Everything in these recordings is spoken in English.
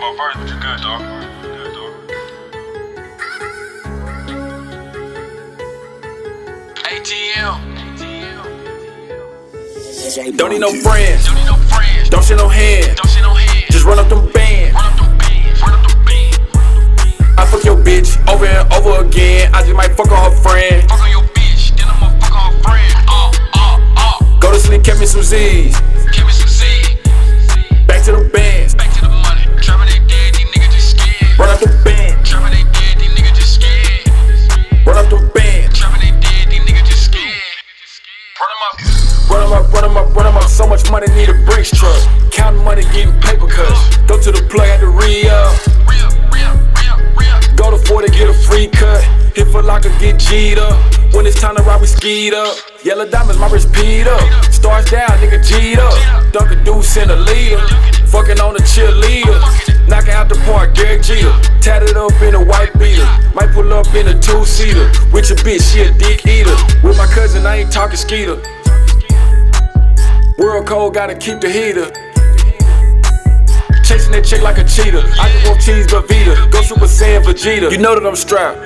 my verse, but you good, dog. Good, dog. ATL. Don't need no friends, Don't need no friends. don't share no hand. Don't see no hands. Just run up them bands. run up them bands. Run up them bands. I fuck your bitch over and over again. I just might fuck her Run them up. Run 'em up, run 'em up, run 'em up. So much money, need a Brinks truck. Counting money, getting paper cuts. Go to the plug, had to re up. Go to 40, get a free cut. Hit Foot Locker, get G'd up. When it's time to ride, we skied up. Yellow diamonds, my wrist peed up. Stars down, nigga G'd up. Dunk a deuce in a leader. Fucking on a cheerleader. Knocking out the park, Derek Jeter. Tatted up in a white beater. Might pull up in a two seater. With your bitch, she a dick eater. With I ain't talking skeeter. World cold, gotta keep the heater. Chasing that chick like a cheetah. I just want cheese, but Vita. Go Super Saiyan Vegeta. You know that I'm strapped.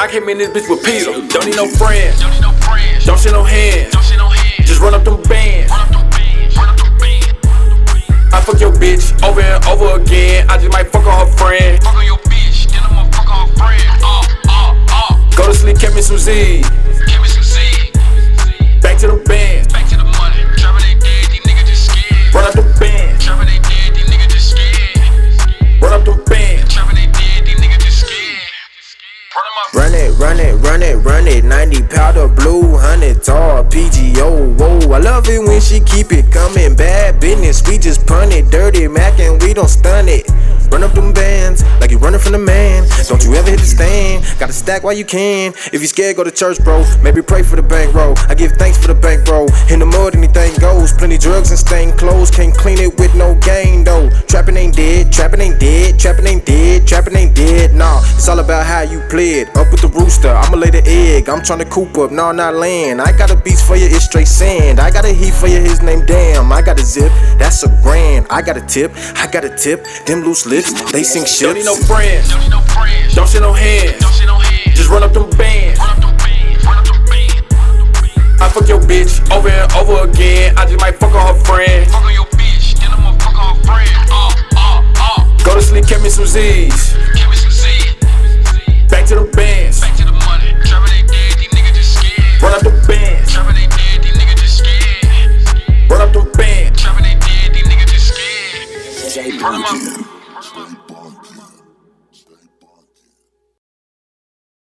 I came in this bitch with Peter. Don't need no friends. Don't need no friends. Don't share no hands. Don't see no hands. Just run up them bands. run up them bands. Run up them bands. I fuck your bitch over and over again. I just might fuck on her friend. Fuck on your bitch, then I'ma fuck on her friend. Uh, uh, uh. Go to sleep, kept me some Z's. Run it, run it, run it, run it. 90 powder blue, 100 tall, PGO. Whoa, I love it when she keep it coming. Bad business, we just pun it. Dirty Mac and we don't stun it. Run up them bands like you're running from the man. Don't you ever hit the stand. Gotta stack while you can. If you scared, go to church, bro. Maybe pray for the bankroll. I give thanks for the bankroll. In the mud, anything goes. Plenty drugs and stained clothes. Can't clean it with no gain, though. Trapping ain't dead, trapping ain't dead, trapping ain't dead, trapping ain't dead. Nah, it's all about how you play it. Up with the rooster, I'ma lay the egg. I'm tryna coop up, nah, not land. I got a beast for you, it's straight sand. I got a heat for you, his name damn. I got a zip, that's a grand. I got a tip, I got a tip. Them loose lips, they sink Don't need ships. no friends. Don't need no friends. Don't share no hands. Don't see no hands. Just run up them bands. run up them bands. Run up them bands. I fuck your bitch over and over again. I just might fuck on her friend. Fuck on your bitch, then I'ma fuck on her friend. Uh, uh, uh. Go to sleep, kept me some Z's. DJ Bojo.